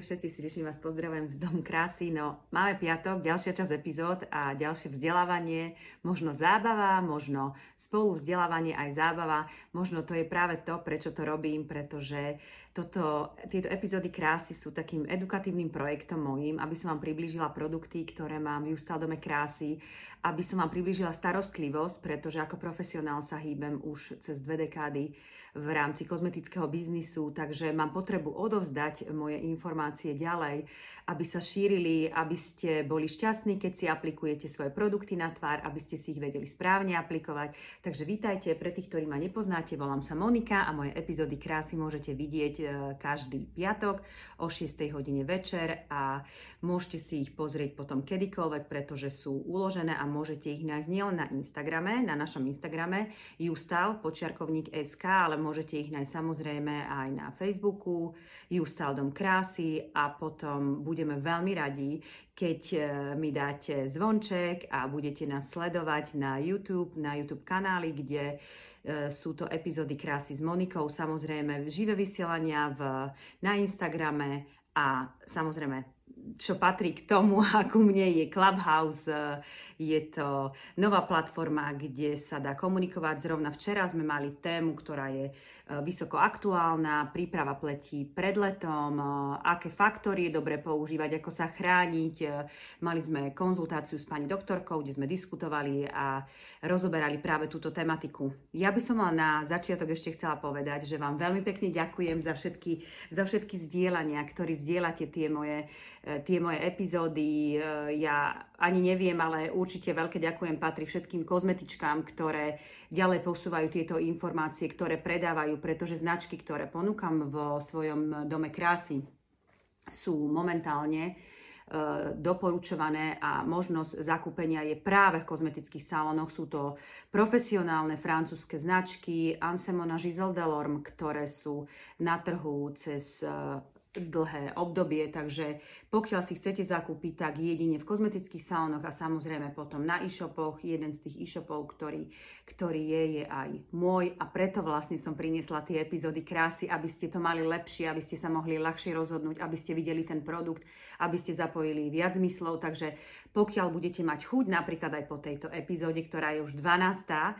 Ahojte všetci, srdečne vás pozdravujem z Dom krásy. No, máme piatok, ďalšia časť epizód a ďalšie vzdelávanie, možno zábava, možno spolu vzdelávanie aj zábava. Možno to je práve to, prečo to robím, pretože toto, tieto epizódy krásy sú takým edukatívnym projektom mojím, aby som vám priblížila produkty, ktoré mám v Justal Dome krásy, aby som vám priblížila starostlivosť, pretože ako profesionál sa hýbem už cez dve dekády v rámci kozmetického biznisu, takže mám potrebu odovzdať moje informácie ďalej, aby sa šírili, aby ste boli šťastní, keď si aplikujete svoje produkty na tvár, aby ste si ich vedeli správne aplikovať. Takže vítajte, pre tých, ktorí ma nepoznáte, volám sa Monika a moje epizódy krásy môžete vidieť každý piatok o 6. hodine večer a môžete si ich pozrieť potom kedykoľvek, pretože sú uložené a môžete ich nájsť nielen na Instagrame, na našom Instagrame justal, počiarkovník SK, ale môžete ich nájsť samozrejme aj na Facebooku, Justaldom krásy a potom budeme veľmi radi, keď e, mi dáte zvonček a budete nás sledovať na YouTube, na YouTube kanáli, kde e, sú to epizódy krásy s Monikou, samozrejme živé vysielania v, na Instagrame a samozrejme čo patrí k tomu a ku mne je Clubhouse. Je to nová platforma, kde sa dá komunikovať. Zrovna včera sme mali tému, ktorá je E, vysoko aktuálna, príprava pletí pred letom, e, aké faktory je dobre používať, ako sa chrániť. E, mali sme konzultáciu s pani doktorkou, kde sme diskutovali a rozoberali práve túto tematiku. Ja by som len na začiatok ešte chcela povedať, že vám veľmi pekne ďakujem za všetky, za všetky zdieľania, ktorí zdieľate tie moje, tie moje epizódy. Ja ani neviem, ale určite veľké ďakujem patrí všetkým kozmetičkám, ktoré ďalej posúvajú tieto informácie, ktoré predávajú, pretože značky, ktoré ponúkam vo svojom dome krásy, sú momentálne e, doporučované a možnosť zakúpenia je práve v kozmetických salónoch. Sú to profesionálne francúzske značky Ansemona Giselle Delorme, ktoré sú na trhu cez e, dlhé obdobie, takže pokiaľ si chcete zakúpiť, tak jedine v kozmetických salónoch a samozrejme potom na e-shopoch. Jeden z tých e-shopov, ktorý, ktorý je, je aj môj a preto vlastne som priniesla tie epizódy krásy, aby ste to mali lepšie, aby ste sa mohli ľahšie rozhodnúť, aby ste videli ten produkt, aby ste zapojili viac zmyslov, takže pokiaľ budete mať chuť, napríklad aj po tejto epizóde, ktorá je už 12. E,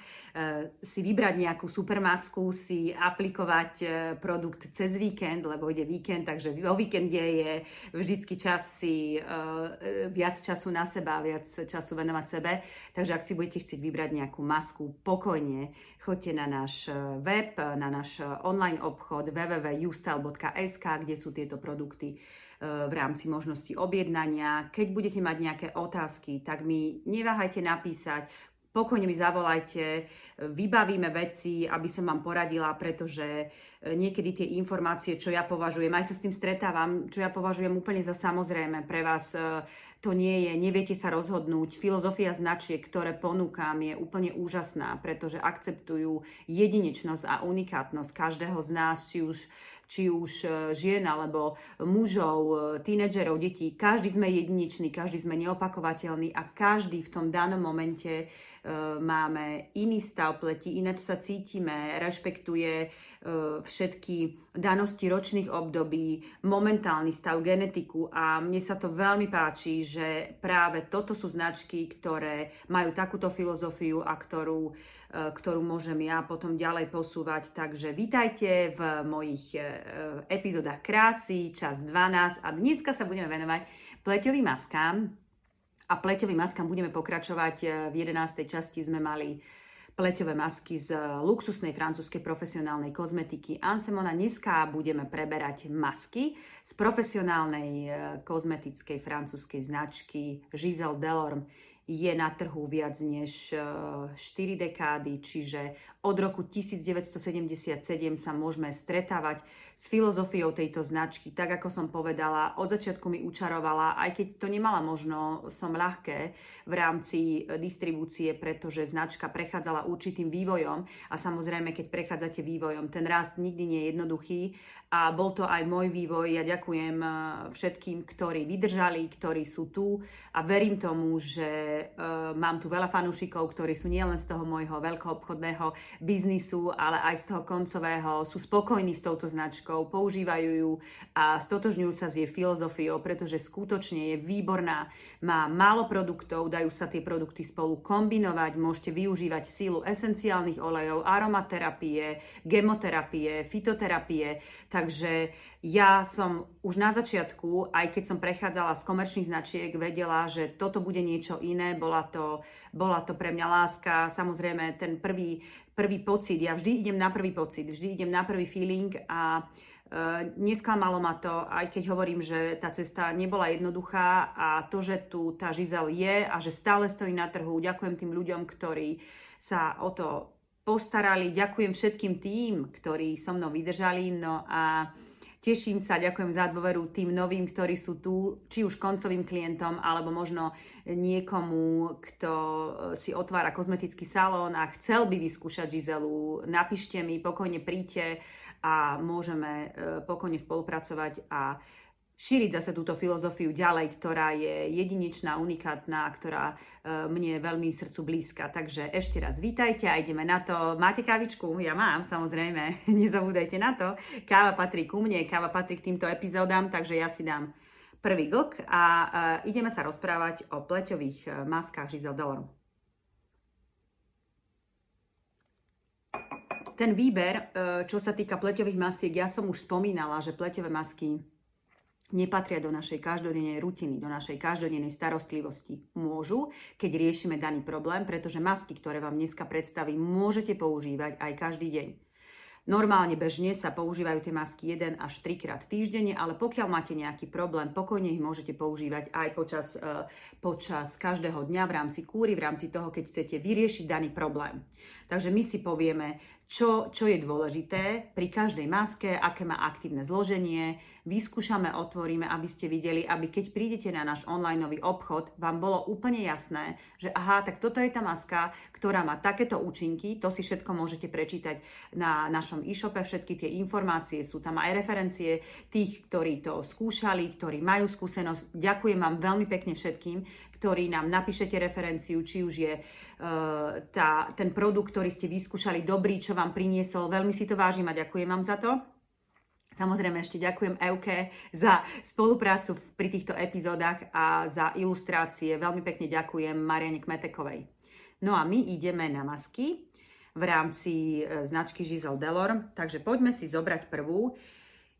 si vybrať nejakú supermasku, si aplikovať e, produkt cez víkend, lebo ide víkend, tak takže vo víkende je vždycky čas si uh, viac času na seba, viac času venovať sebe. Takže ak si budete chcieť vybrať nejakú masku, pokojne choďte na náš eh, web, na náš online obchod www.ustal.sk, kde sú tieto produkty v rámci možnosti objednania. Keď budete mať nejaké otázky, tak mi neváhajte napísať, pokojne mi zavolajte, vybavíme veci, aby som vám poradila, pretože e, niekedy tie informácie, čo ja považujem, aj sa s tým stretávam, čo ja považujem úplne za samozrejme pre vás, e, to nie je, neviete sa rozhodnúť. Filozofia značiek, ktoré ponúkam, je úplne úžasná, pretože akceptujú jedinečnosť a unikátnosť každého z nás, či už či už e, žien alebo mužov, tínedžerov, detí. Každý sme jedinečný, každý sme neopakovateľný a každý v tom danom momente máme iný stav pleti, ináč sa cítime, rešpektuje e, všetky danosti ročných období, momentálny stav, genetiku a mne sa to veľmi páči, že práve toto sú značky, ktoré majú takúto filozofiu a ktorú, e, ktorú môžem ja potom ďalej posúvať. Takže vítajte v mojich epizódach krásy, čas 12 a dneska sa budeme venovať pleťovým maskám, a pleťovým maskám budeme pokračovať. E, v 11. časti sme mali pleťové masky z luxusnej francúzskej profesionálnej kozmetiky Ansemona. Dneska budeme preberať masky z profesionálnej e, kozmetickej francúzskej značky Giselle Delorme je na trhu viac než 4 e, dekády, čiže od roku 1977 sa môžeme stretávať s filozofiou tejto značky. Tak ako som povedala, od začiatku mi učarovala, aj keď to nemala možno som ľahké v rámci e, distribúcie, pretože značka prechádzala určitým vývojom a samozrejme, keď prechádzate vývojom, ten rast nikdy nie je jednoduchý a bol to aj môj vývoj. Ja ďakujem e, všetkým, ktorí vydržali, ktorí sú tu a verím tomu, že uh, mám tu veľa fanúšikov, ktorí sú nielen z toho môjho veľkoobchodného biznisu, ale aj z toho koncového, sú spokojní s touto značkou, používajú ju a stotožňujú sa s jej filozofiou, pretože skutočne je výborná, má málo produktov, dajú sa tie produkty spolu kombinovať, môžete využívať sílu esenciálnych olejov, aromaterapie, gemoterapie, fitoterapie, takže ja som už na začiatku, aj keď som prechádzala z komerčných značiek, vedela, že toto bude niečo iné. Bola to, bola to pre mňa láska. Samozrejme, ten prvý, prvý pocit, ja vždy idem na prvý pocit, vždy idem na prvý feeling a Uh, nesklamalo ma to, aj keď hovorím, že tá cesta nebola jednoduchá a to, že tu tá žizel je a že stále stojí na trhu. Ďakujem tým ľuďom, ktorí sa o to postarali. Ďakujem všetkým tým, ktorí so mnou vydržali. No a Teším sa, ďakujem za dôveru tým novým, ktorí sú tu, či už koncovým klientom, alebo možno niekomu, kto e, si otvára kozmetický salón a chcel by vyskúšať Žizelu. Napíšte mi, pokojne príďte a môžeme e, pokojne spolupracovať a šíriť zase túto filozofiu ďalej, ktorá je jedinečná, unikátna, ktorá e, mne veľmi srdcu blízka. Takže ešte raz vítajte a ideme na to. Máte kávičku? Ja mám, samozrejme. Nezabúdajte na to. Káva patrí ku mne, káva patrí k týmto epizódam, takže ja si dám prvý glk a uh, ideme sa rozprávať o pleťových uh, maskách Giselle Delorme. Ten výber, čo sa týka pleťových masiek, ja som už spomínala, že pleťové masky nepatria do našej každodennej rutiny, do našej každodennej starostlivosti. Môžu, keď riešime daný problém, pretože masky, ktoré vám dneska predstavím, môžete používať aj každý deň. Normálne bežne sa používajú tie masky 1 až 3 krát týždenne, ale pokiaľ máte nejaký problém, pokojne ich môžete používať aj počas, uh, počas každého dňa v rámci kúry, v rámci toho, keď chcete vyriešiť daný problém. Takže my si povieme, čo, čo je dôležité pri každej maske, aké má aktívne zloženie. Vyskúšame, otvoríme, aby ste videli, aby keď prídete na náš online obchod, vám bolo úplne jasné, že aha, tak toto je tá maska, ktorá má takéto účinky, to si všetko môžete prečítať na našom e-shope, všetky tie informácie, sú tam aj referencie tých, ktorí to skúšali, ktorí majú skúsenosť. Ďakujem vám veľmi pekne všetkým, ktorý nám napíšete referenciu, či už je uh, tá, ten produkt, ktorý ste vyskúšali, dobrý, čo vám priniesol. Veľmi si to vážim a ďakujem vám za to. Samozrejme ešte ďakujem Euke za spoluprácu pri týchto epizódach a za ilustrácie. Veľmi pekne ďakujem Mariane Kmetekovej. No a my ideme na masky v rámci e, značky Giselle Delorme, takže poďme si zobrať prvú.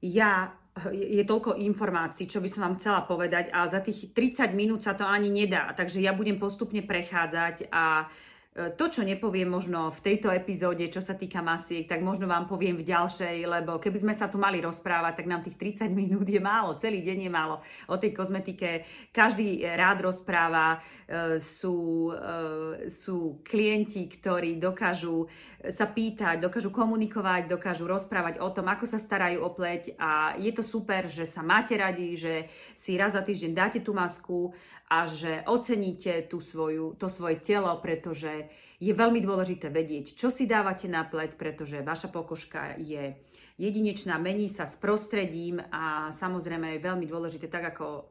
Ja je toľko informácií, čo by som vám chcela povedať a za tých 30 minút sa to ani nedá. Takže ja budem postupne prechádzať a E, to, čo nepoviem možno v tejto epizóde, čo sa týka masiek, tak možno vám poviem v ďalšej, lebo keby sme sa tu mali rozprávať, tak nám tých 30 minút je málo, celý deň je málo o tej kozmetike. Každý rád rozpráva, e, sú, e, sú klienti, ktorí dokážu sa pýtať, dokážu komunikovať, dokážu rozprávať o tom, ako sa starajú o pleť a je to super, že sa máte radi, že si raz za týždeň dáte tú masku a že oceníte tú svoju, to svoje telo, pretože je veľmi dôležité vedieť, čo si dávate na pleť, pretože vaša pokožka je jedinečná, mení sa s prostredím a samozrejme je veľmi dôležité, tak ako e,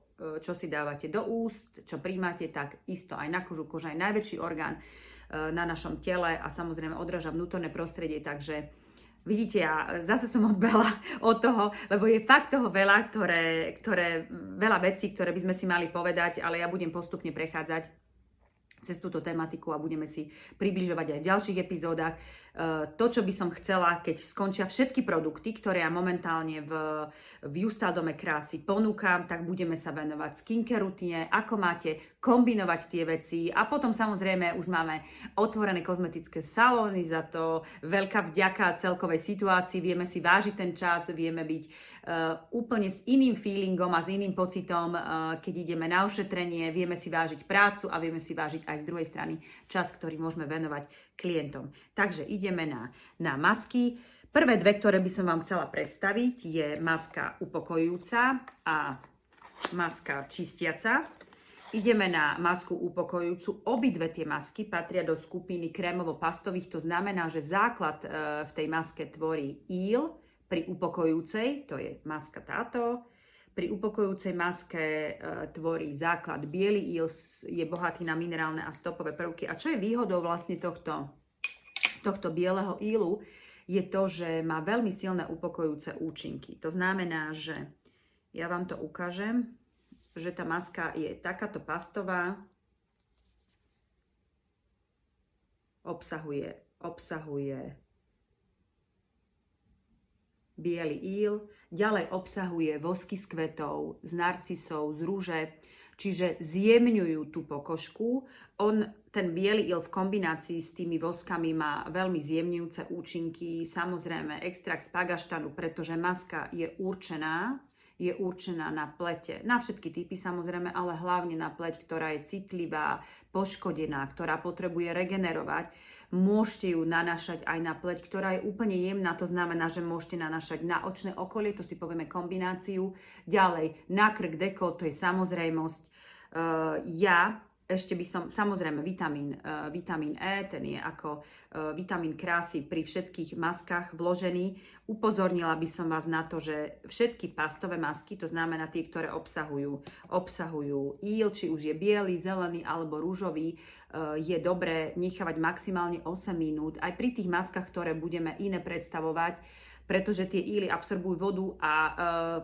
čo si dávate do úst, čo príjmate, tak isto aj na kožu. Koža je najväčší orgán e, na našom tele a samozrejme odráža vnútorné prostredie, takže Vidíte, ja zase som odbehla od toho, lebo je fakt toho veľa, ktoré, ktoré, veľa vecí, ktoré by sme si mali povedať, ale ja budem postupne prechádzať cez túto tematiku a budeme si približovať aj v ďalších epizódach. E, to, čo by som chcela, keď skončia všetky produkty, ktoré ja momentálne v, v Justal Dome krásy ponúkam, tak budeme sa venovať skincare rutine, ako máte kombinovať tie veci. A potom samozrejme už máme otvorené kozmetické salóny, za to. Veľká vďaka celkovej situácii, vieme si vážiť ten čas, vieme byť Eh, úplne s iným feelingom a s iným pocitom, eh, keď ideme na ošetrenie, vieme si vážiť prácu a vieme si vážiť aj z druhej strany čas, ktorý môžeme venovať klientom. Takže ideme na, na masky. Prvé dve, ktoré by som vám chcela predstaviť, je maska upokojujúca a maska čistiaca. Ideme na masku upokojujúcu. Obidve tie masky patria do skupiny krémovo-pastových, to znamená, že základ eh, v tej maske tvorí íl, pri upokojúcej, to je maska táto, Pri upokojujúcej maske e, tvorí základ biely íl, je bohatý na minerálne a stopové prvky. A čo je výhodou vlastne tohto, tohto bieleho ílu, je to, že má veľmi silné upokojujúce účinky. To znamená, že ja vám to ukážem, že tá maska je takáto pastová, obsahuje, obsahuje biely íl, ďalej obsahuje vosky z kvetov, z narcisov, z rúže, čiže zjemňujú tú pokožku. On, ten biely íl v kombinácii s tými voskami má veľmi zjemňujúce účinky, samozrejme extrakt z pagaštanu, pretože maska je určená je určená na plete. Na všetky typy samozrejme, ale hlavne na pleť, ktorá je citlivá, poškodená, ktorá potrebuje regenerovať môžete ju nanášať aj na pleť, ktorá je úplne jemná, to znamená, že môžete nanášať na očné okolie, to si povieme kombináciu. Ďalej, na krk, deko, to je samozrejmosť. Uh, ja ešte by som, samozrejme, vitamín, uh, vitamín E, ten je ako uh, vitamín krásy pri všetkých maskách vložený. Upozornila by som vás na to, že všetky pastové masky, to znamená tie, ktoré obsahujú, obsahujú íl, či už je biely, zelený alebo rúžový, uh, je dobré nechávať maximálne 8 minút. Aj pri tých maskách, ktoré budeme iné predstavovať, pretože tie íly absorbujú vodu a e,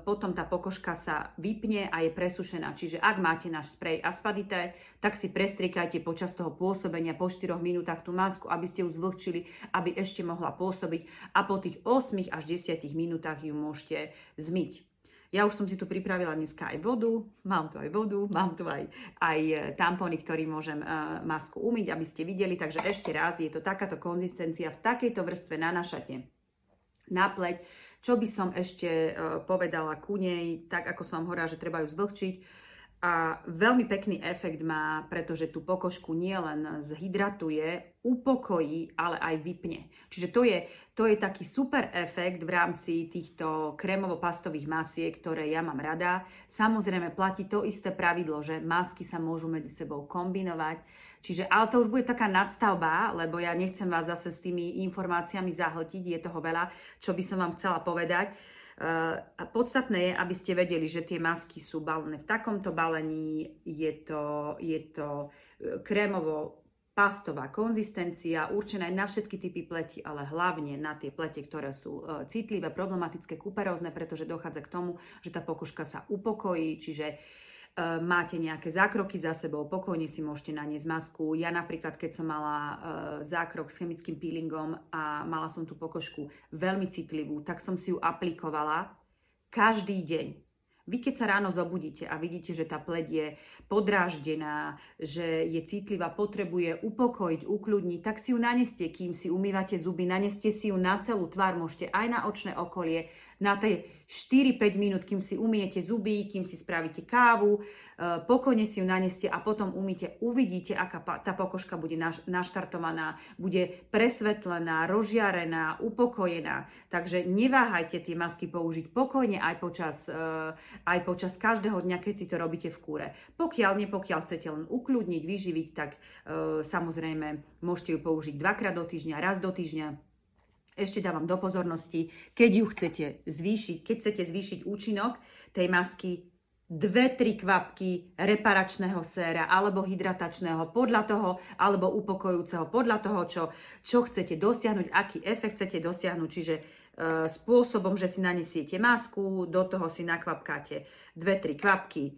potom tá pokožka sa vypne a je presušená. Čiže ak máte náš sprej Aspadité, tak si prestriekajte počas toho pôsobenia po 4 minútach tú masku, aby ste ju zvlhčili, aby ešte mohla pôsobiť a po tých 8 až 10 minútach ju môžete zmyť. Ja už som si tu pripravila dneska aj vodu, mám tu aj vodu, mám tu aj, aj tampony, ktorý môžem uh, masku umyť, aby ste videli. Takže ešte raz, je to takáto konzistencia, v takejto vrstve nanášate na. Čo by som ešte uh, povedala ku nej, tak ako som hovorila, že treba ju zvlhčiť. A veľmi pekný efekt má, pretože tú pokožku nielen zhydratuje, upokojí, ale aj vypne. Čiže to je, to je taký super efekt v rámci týchto krémovo-pastových masiek, ktoré ja mám rada. Samozrejme platí to isté pravidlo, že masky sa môžu medzi sebou kombinovať Čiže, ale to už bude taká nadstavba, lebo ja nechcem vás zase s tými informáciami zahltiť, je toho veľa, čo by som vám chcela povedať. Uh, a podstatné je, aby ste vedeli, že tie masky sú balené v takomto balení, je to, je to e, krémovo pastová konzistencia, určená aj na všetky typy pleti, ale hlavne na tie plete, ktoré sú uh, citlivé, problematické, kuperózne, pretože dochádza k tomu, že tá pokožka sa upokojí, čiže máte nejaké zákroky za sebou, pokojne si môžete naniesť masku. Ja napríklad, keď som mala e, zákrok s chemickým peelingom a mala som tú pokožku veľmi citlivú, tak som si ju aplikovala každý deň. Vy keď sa ráno zobudíte a vidíte, že tá pleť je podráždená, že je citlivá, potrebuje upokojiť, ukľudniť, tak si ju naneste, kým si umývate zuby, naneste si ju na celú tvár, môžete aj na očné okolie, na tie 4-5 minút, kým si umiete zuby, kým si spravíte kávu, e, pokojne si ju naneste a potom umíte. Uvidíte, aká tá pokožka bude naštartovaná, bude presvetlená, rozžiarená, upokojená. Takže neváhajte tie masky použiť pokojne aj počas, e, aj počas každého dňa, keď si to robíte v kúre. Pokiaľ, nepokiaľ chcete len ukľudniť, vyživiť, tak e, samozrejme môžete ju použiť dvakrát do týždňa, raz do týždňa ešte dávam do pozornosti, keď ju chcete zvýšiť, keď chcete zvýšiť účinok tej masky, dve, tri kvapky reparačného séra alebo hydratačného podľa toho, alebo upokojujúceho podľa toho, čo, čo chcete dosiahnuť, aký efekt chcete dosiahnuť. Čiže e, spôsobom, že si nanesiete masku, do toho si nakvapkáte dve, tri kvapky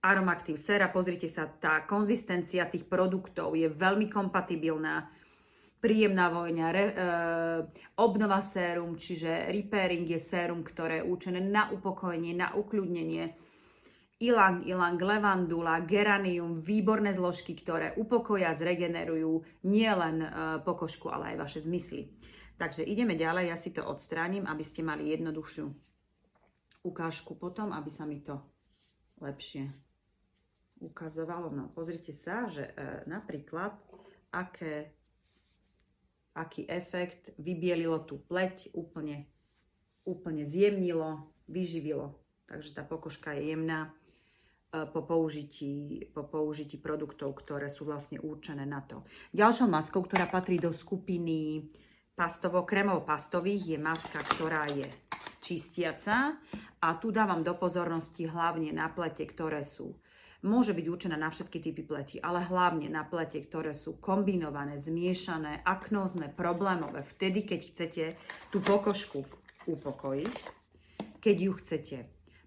Aromaktiv séra. Pozrite sa, tá konzistencia tých produktov je veľmi kompatibilná príjemná vojňa, re, e, obnova sérum, čiže repairing je sérum, ktoré je určené na upokojenie, na ukľudnenie. Ilang, ilang, levandula, geranium, výborné zložky, ktoré upokoja, zregenerujú nielen e, pokožku, ale aj vaše zmysly. Takže ideme ďalej, ja si to odstránim, aby ste mali jednoduchšiu ukážku potom, aby sa mi to lepšie ukazovalo. No, pozrite sa, že e, napríklad, aké aký efekt, vybielilo tú pleť, úplne, úplne zjemnilo, vyživilo. Takže tá pokožka je jemná e, po použití, po použití produktov, ktoré sú vlastne určené na to. Ďalšou maskou, ktorá patrí do skupiny pastovo, kremovo-pastových, je maska, ktorá je čistiaca A tu dávam do pozornosti hlavne na plete, ktoré sú môže byť určená na všetky typy pleti, ale hlavne na plete, ktoré sú kombinované, zmiešané, aknózne, problémové, vtedy, keď chcete tú pokožku upokojiť, keď ju chcete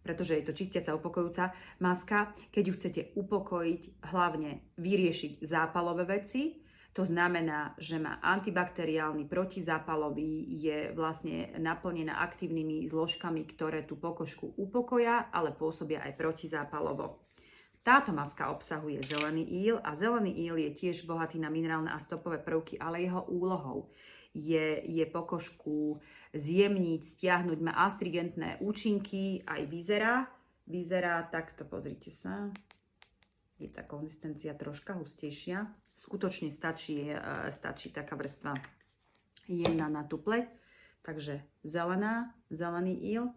pretože je to čistiaca upokojúca maska. Keď ju chcete upokojiť, hlavne vyriešiť zápalové veci, to znamená, že má antibakteriálny, protizápalový, je vlastne naplnená aktívnymi zložkami, ktoré tú pokožku upokoja, ale pôsobia aj protizápalovo. Táto maska obsahuje zelený íl a zelený íl je tiež bohatý na minerálne a stopové prvky, ale jeho úlohou je, je pokožku zjemniť, stiahnuť, má astrigentné účinky, aj vyzerá. Vyzerá takto, pozrite sa. Je tá konzistencia troška hustejšia. Skutočne stačí, e, stačí taká vrstva jemná na tú pleť. Takže zelená, zelený íl.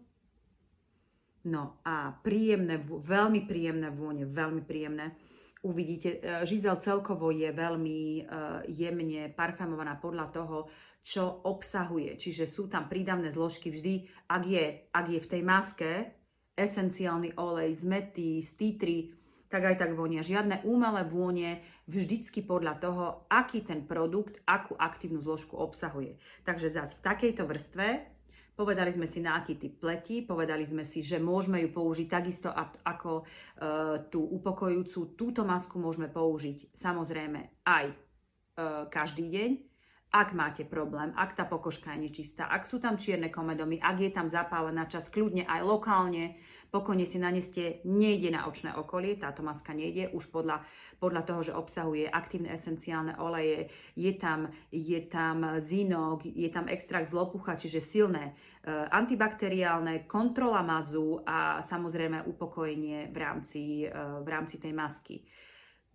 No a príjemné, veľmi príjemné vône, veľmi príjemné uvidíte, e, žizel celkovo je veľmi e, jemne parfumovaná podľa toho, čo obsahuje. Čiže sú tam prídavné zložky vždy, ak je, ak je v tej maske esenciálny olej z mety, z títry, tak aj tak vonia. Žiadne umelé vône, vždycky podľa toho, aký ten produkt, akú aktívnu zložku obsahuje. Takže zase v takejto vrstve Povedali sme si, na aký typ pleti, povedali sme si, že môžeme ju použiť takisto ako e, tú upokojujúcu. Túto masku môžeme použiť samozrejme aj e, každý deň, ak máte problém, ak tá pokožka je nečistá, ak sú tam čierne komedomy, ak je tam zapálená čas, kľudne aj lokálne, pokojne si naneste, nejde na očné okolie, táto maska nejde, už podľa, podľa toho, že obsahuje aktívne esenciálne oleje, je tam, je tam zinok, je tam extrakt z lopucha, čiže silné e, antibakteriálne, kontrola mazu a samozrejme upokojenie v rámci, e, v rámci tej masky.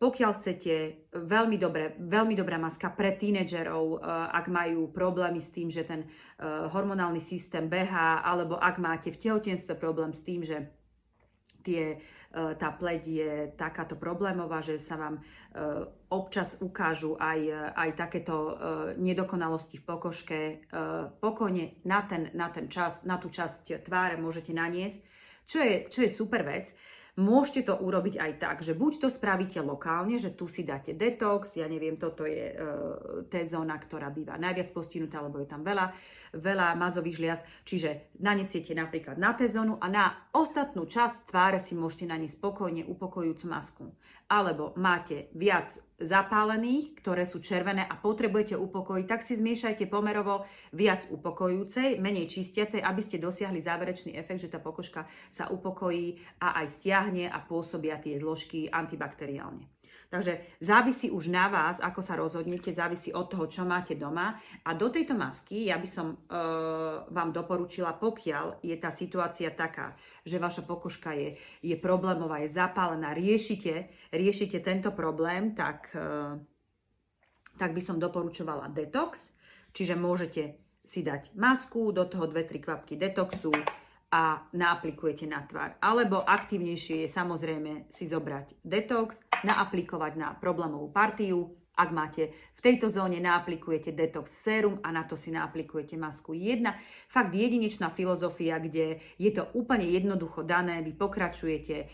Pokiaľ chcete, veľmi, dobré, veľmi dobrá maska pre tínedžerov, eh, ak majú problémy s tým, že ten eh, hormonálny systém behá, alebo ak máte v tehotenstve problém s tým, že tie, eh, tá pleť je takáto problémová, že sa vám občas ukážu aj, aj takéto nedokonalosti v pokožke. Pokojne na ten, na ten čas, na tú časť tváre môžete naniesť, čo je, čo je super vec. Môžete to urobiť aj tak, že buď to spravíte lokálne, že tu si dáte detox, ja neviem, toto je e, T-zóna, ktorá býva najviac postihnutá, lebo je tam veľa, veľa mazových žliaz, čiže nanesiete napríklad na T-zónu a na ostatnú časť tváre si môžete naniesť spokojne upokojujúcu masku. Alebo máte viac zapálených, ktoré sú červené a potrebujete upokojiť, tak si zmiešajte pomerovo viac upokojujúcej, menej čistiacej, aby ste dosiahli záverečný efekt, že tá pokožka sa upokojí a aj stiahne a pôsobia tie zložky antibakteriálne. Takže závisí už na vás, ako sa rozhodnete, závisí od toho, čo máte doma. A do tejto masky ja by som e, vám doporučila, pokiaľ je tá situácia taká, že vaša pokožka je, je problémová, je zapálená, riešite, riešite tento problém, tak, e, tak by som doporučovala detox. Čiže môžete si dať masku, do toho 2-3 kvapky detoxu, a naaplikujete na tvár. Alebo aktívnejšie je samozrejme si zobrať detox, naaplikovať na problémovú partiu. Ak máte v tejto zóne, naaplikujete detox sérum a na to si naaplikujete masku. Jedna fakt jedinečná filozofia, kde je to úplne jednoducho dané, vy pokračujete e,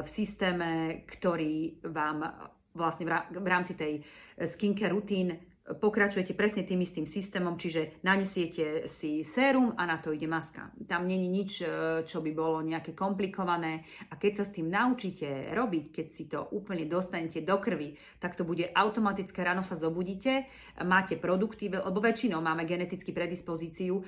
v systéme, ktorý vám vlastne v rámci tej skincare rutín pokračujete presne tým istým systémom, čiže nanesiete si sérum a na to ide maska. Tam není nič, e, čo by bolo nejaké komplikované a keď sa s tým naučíte robiť, keď si to úplne dostanete do krvi, tak to bude automatické, ráno sa zobudíte, máte produkty, lebo väčšinou máme genetickú predispozíciu e,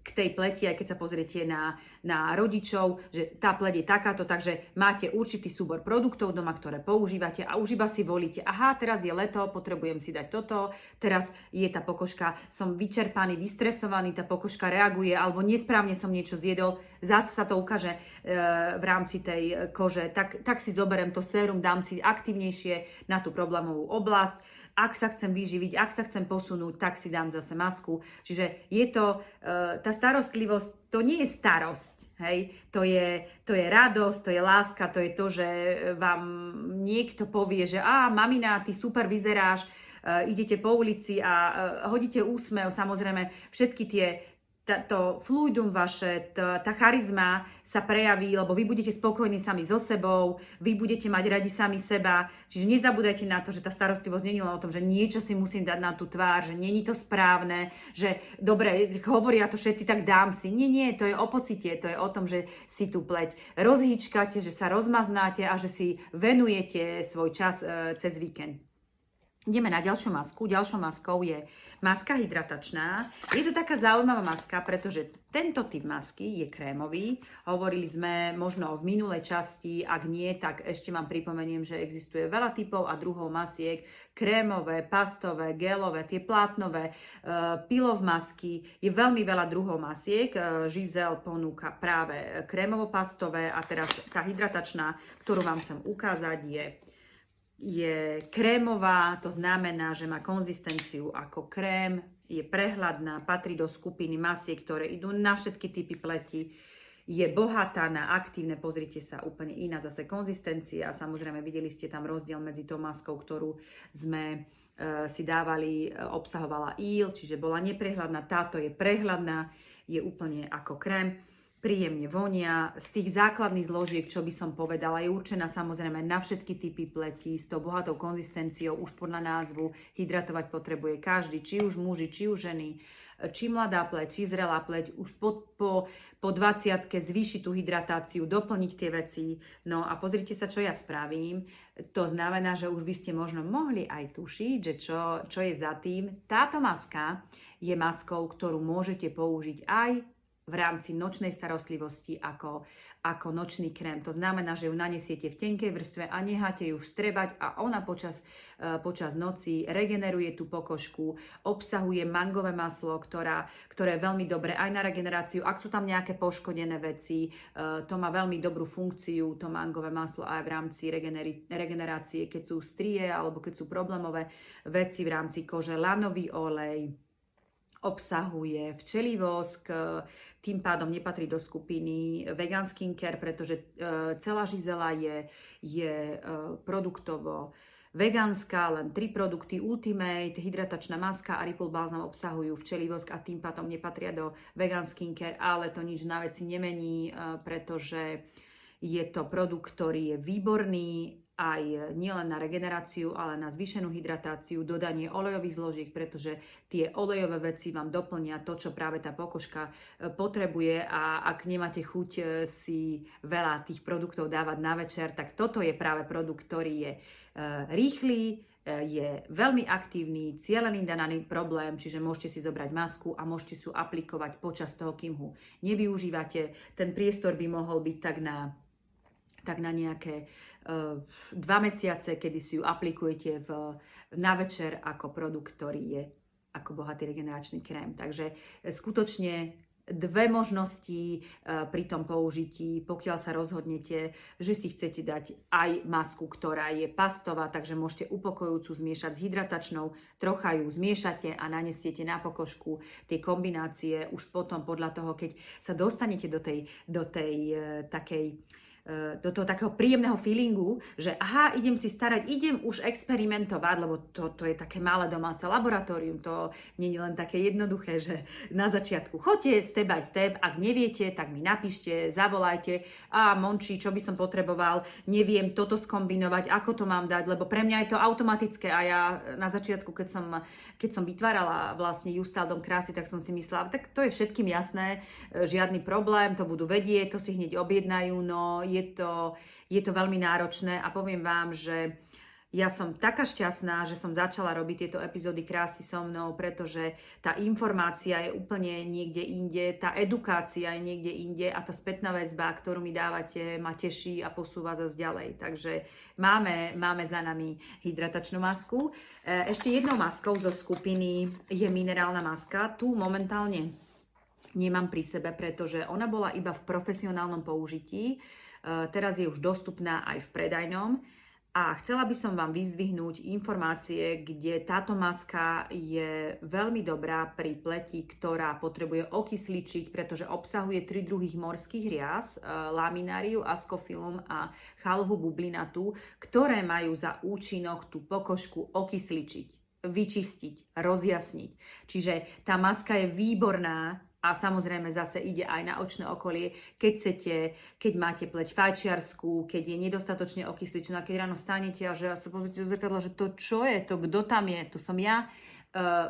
k tej pleti, aj keď sa pozriete na, na rodičov, že tá pleť je takáto, takže máte určitý súbor produktov doma, ktoré používate a už iba si volíte, aha, teraz je leto, potrebujem si dať toto, teraz je tá pokožka, som vyčerpaný, vystresovaný, tá pokožka reaguje, alebo nesprávne som niečo zjedol, zase sa to ukáže e, v rámci tej kože, tak, tak si zoberiem to sérum, dám si aktívnejšie na tú problémovú oblasť, ak sa chcem vyživiť, ak sa chcem posunúť, tak si dám zase masku. Čiže je to, e, tá starostlivosť, to nie je starosť, hej, to je, to je radosť, to je láska, to je to, že vám niekto povie, že a mamina, ty super vyzeráš, e, idete po ulici a hodíte úsmev, samozrejme všetky tie to fluidum vaše, tá, charizma sa prejaví, lebo vy budete spokojní sami so sebou, vy budete mať radi sami seba. Čiže nezabúdajte na to, že tá starostlivosť nie je len o tom, že niečo si musím dať na tú tvár, že není to správne, že dobre, hovoria to všetci, tak dám si. Nie, nie, to je o pocite, to je o tom, že si tú pleť rozhýčkate, že sa rozmaznáte a že si venujete svoj čas e, cez víkend. Ideme na ďalšiu masku. Ďalšou maskou je maska hydratačná. Je to taká zaujímavá maska, pretože tento typ masky je krémový. Hovorili sme možno v minulej časti, ak nie, tak ešte vám pripomeniem, že existuje veľa typov a druhov masiek. Krémové, pastové, gelové, tie plátnové, uh, pilov masky. Je veľmi veľa druhov masiek. Žizel ponúka práve krémovo-pastové a teraz tá hydratačná, ktorú vám chcem ukázať, je je krémová, to znamená, že má konzistenciu ako krém, je prehľadná, patrí do skupiny masiek, ktoré idú na všetky typy pleti, je bohatá na aktívne, pozrite sa, úplne iná zase konzistencia. Samozrejme videli ste tam rozdiel medzi tou maskou, ktorú sme e, si dávali, e, obsahovala íl, čiže bola neprehľadná, táto je prehľadná, je úplne ako krém príjemne vonia. Z tých základných zložiek, čo by som povedala, je určená samozrejme na všetky typy pleti s tou bohatou konzistenciou, už podľa názvu hydratovať potrebuje každý, či už muži, či už ženy, či mladá pleť, či zrelá pleť, už po, po, po 20 zvýšiť tú hydratáciu, doplniť tie veci. No a pozrite sa, čo ja spravím. To znamená, že už by ste možno mohli aj tušiť, že čo, čo je za tým. Táto maska je maskou, ktorú môžete použiť aj v rámci nočnej starostlivosti ako, ako nočný krém. To znamená, že ju nanesiete v tenkej vrstve a necháte ju vstrebať a ona počas, uh, počas noci regeneruje tú pokožku, obsahuje mangové maslo, ktorá, ktoré je veľmi dobré aj na regeneráciu. Ak sú tam nejaké poškodené veci, uh, to má veľmi dobrú funkciu, to mangové maslo aj v rámci regeneri- regenerácie, keď sú strie alebo keď sú problémové veci v rámci kože, lanový olej, obsahuje včelí vosk, tým pádom nepatrí do skupiny vegan skincare, pretože e, celá žizela je, je e, produktovo vegánska, len tri produkty Ultimate, hydratačná maska a Ripple Balsam obsahujú včelí vosk a tým pádom nepatria do vegan skincare, ale to nič na veci nemení, e, pretože je to produkt, ktorý je výborný, aj nielen na regeneráciu, ale na zvýšenú hydratáciu, dodanie olejových zložiek, pretože tie olejové veci vám doplnia to, čo práve tá pokožka e, potrebuje a ak nemáte chuť e, si veľa tých produktov dávať na večer, tak toto je práve produkt, ktorý je e, rýchly, je veľmi aktívny, cieľený na daný problém, čiže môžete si zobrať masku a môžete si ju aplikovať počas toho, kým ho nevyužívate. Ten priestor by mohol byť tak na tak na nejaké uh, dva mesiace, kedy si ju aplikujete v, na večer ako produkt, ktorý je ako bohatý regeneračný krém. Takže e, skutočne dve možnosti uh, pri tom použití, pokiaľ sa rozhodnete, že si chcete dať aj masku, ktorá je pastová, takže môžete upokojujúcu zmiešať s hydratačnou, trocha ju zmiešate a nanesiete na pokožku tie kombinácie už potom podľa toho, keď sa dostanete do tej, do tej uh, takej do toho takého príjemného feelingu, že aha, idem si starať, idem už experimentovať, lebo to, to je také malé domáce laboratórium, to nie je len také jednoduché, že na začiatku chodte step by step, ak neviete, tak mi napíšte, zavolajte a Monči, čo by som potreboval, neviem toto skombinovať, ako to mám dať, lebo pre mňa je to automatické a ja na začiatku, keď som, keď som vytvárala vlastne Justal Dom krásy, tak som si myslela, tak to je všetkým jasné, e, žiadny problém, to budú vedieť, to si hneď objednajú, no je to, je to veľmi náročné a poviem vám, že ja som taká šťastná, že som začala robiť tieto epizódy krásy so mnou, pretože tá informácia je úplne niekde inde, tá edukácia je niekde inde a tá spätná väzba, ktorú mi dávate, ma teší a posúva zase ďalej. Takže máme, máme za nami hydratačnú masku. E, ešte jednou maskou zo skupiny je minerálna maska. Tu momentálne nemám pri sebe, pretože ona bola iba v profesionálnom použití teraz je už dostupná aj v predajnom. A chcela by som vám vyzdvihnúť informácie, kde táto maska je veľmi dobrá pri pleti, ktorá potrebuje okysličiť, pretože obsahuje tri druhých morských rias, eh, lamináriu, askofilum a chalhu bublinatu, ktoré majú za účinok tú pokožku okysličiť, vyčistiť, rozjasniť. Čiže tá maska je výborná A samozrejme zase ide aj na očné okolie, keď chcete, keď máte pleť fajčiarsku, keď je nedostatočne okysličená, keď ráno stanete a že sa pozrite do zrkadla, že to čo je, to kto tam je, to som ja,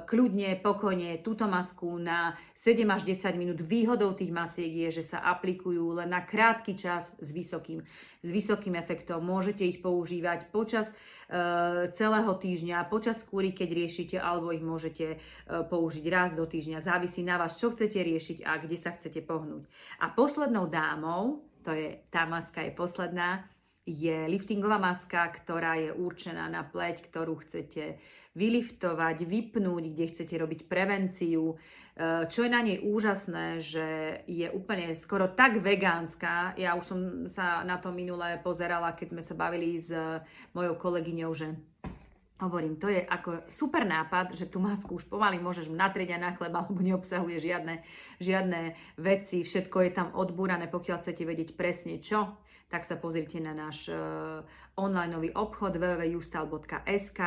kľudne, pokojne túto masku na 7 až 10 minút. Výhodou tých masiek je, že sa aplikujú len na krátky čas s vysokým, s vysokým efektom. Môžete ich používať počas uh, celého týždňa, počas skúry, keď riešite, alebo ich môžete uh, použiť raz do týždňa. Závisí na vás, čo chcete riešiť a kde sa chcete pohnúť. A poslednou dámou, to je, tá maska je posledná, je liftingová maska, ktorá je určená na pleť, ktorú chcete vyliftovať, vypnúť, kde chcete robiť prevenciu. E, čo je na nej úžasné, že je úplne skoro tak vegánska. Ja už som sa na to minulé pozerala, keď sme sa bavili s mojou kolegyňou, že Hovorím, to je ako super nápad, že tú masku už pomaly môžeš natrieť aj na chleba, lebo neobsahuje žiadne, žiadne veci, všetko je tam odbúrané, pokiaľ chcete vedieť presne čo tak sa pozrite na náš uh, online obchod www.justal.sk.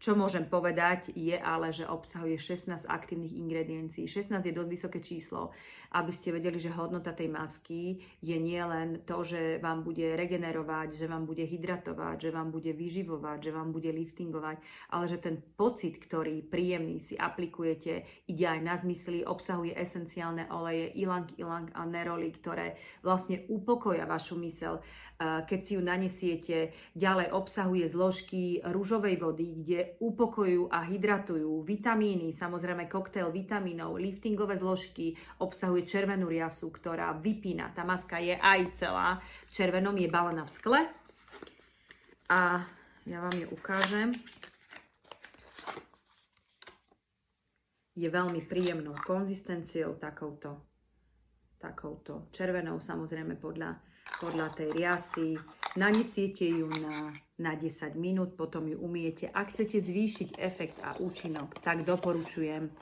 Čo môžem povedať je ale, že obsahuje 16 aktívnych ingrediencií. 16 je dosť vysoké číslo, aby ste vedeli, že hodnota tej masky je nielen to, že vám bude regenerovať, že vám bude hydratovať, že vám bude vyživovať, že vám bude liftingovať, ale že ten pocit, ktorý príjemný si aplikujete, ide aj na zmysly, obsahuje esenciálne oleje, ilang, ilang a neroli, ktoré vlastne upokoja vašu mysel keď si ju nanesiete. Ďalej obsahuje zložky rúžovej vody, kde upokojujú a hydratujú vitamíny, samozrejme koktail vitamínov, liftingové zložky, obsahuje červenú riasu, ktorá vypína. Tá maska je aj celá v červenom, je balená v skle. A ja vám ju ukážem. Je veľmi príjemnou konzistenciou, takouto, takouto červenou, samozrejme podľa podľa tej riasy. Nanesiete ju na, na 10 minút, potom ju umiete. Ak chcete zvýšiť efekt a účinok, tak doporučujem,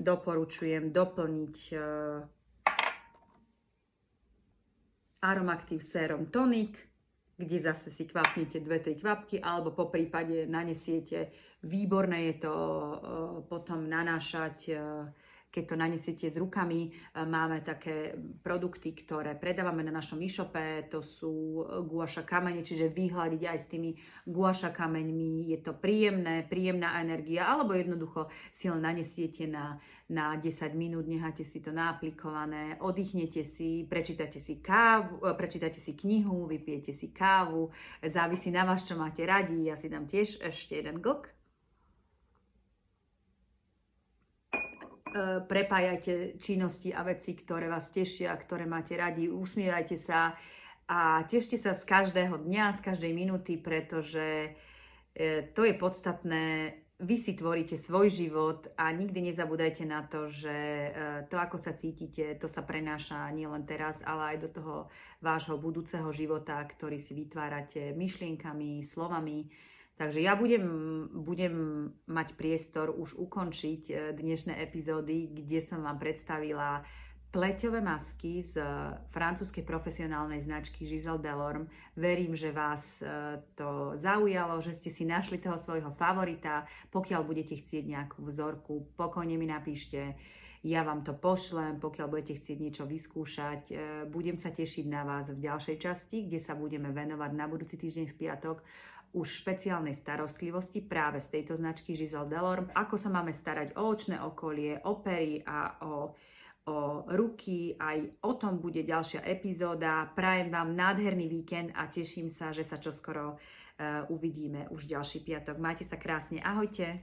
doporučujem doplniť uh, Aromactive Serum Tonic, kde zase si kvapnete dve tej kvapky, alebo po prípade nanesiete. Výborné je to uh, potom nanášať uh, keď to nanesiete s rukami. E, máme také produkty, ktoré predávame na našom e-shope, to sú guaša kamene, čiže vyhľadiť aj s tými guaša kameňmi. Je to príjemné, príjemná energia, alebo jednoducho si len nanesiete na, na 10 minút, necháte si to naaplikované, oddychnete si, prečítate si, kávu, e, prečítate si knihu, vypijete si kávu, závisí na vás, čo máte radi. Ja si dám tiež ešte jeden glk. E, prepájajte činnosti a veci, ktoré vás tešia, ktoré máte radi, usmievajte sa a tešte sa z každého dňa, z každej minúty, pretože e, to je podstatné. Vy si tvoríte svoj život a nikdy nezabúdajte na to, že e, to, ako sa cítite, to sa prenáša nielen teraz, ale aj do toho vášho budúceho života, ktorý si vytvárate myšlienkami, slovami, Takže ja budem, budem mať priestor už ukončiť e, dnešné epizódy, kde som vám predstavila pleťové masky z e, francúzskej profesionálnej značky Giselle Delorme. Verím, že vás e, to zaujalo, že ste si našli toho svojho favorita. Pokiaľ budete chcieť nejakú vzorku, pokojne mi napíšte. Ja vám to pošlem, pokiaľ budete chcieť niečo vyskúšať. Budem sa tešiť na vás v ďalšej časti, kde sa budeme venovať na budúci týždeň v piatok už špeciálnej starostlivosti práve z tejto značky Giselle Delorme, ako sa máme starať o očné okolie, o pery a o, o ruky. Aj o tom bude ďalšia epizóda. Prajem vám nádherný víkend a teším sa, že sa čoskoro uh, uvidíme už ďalší piatok. Majte sa krásne. Ahojte.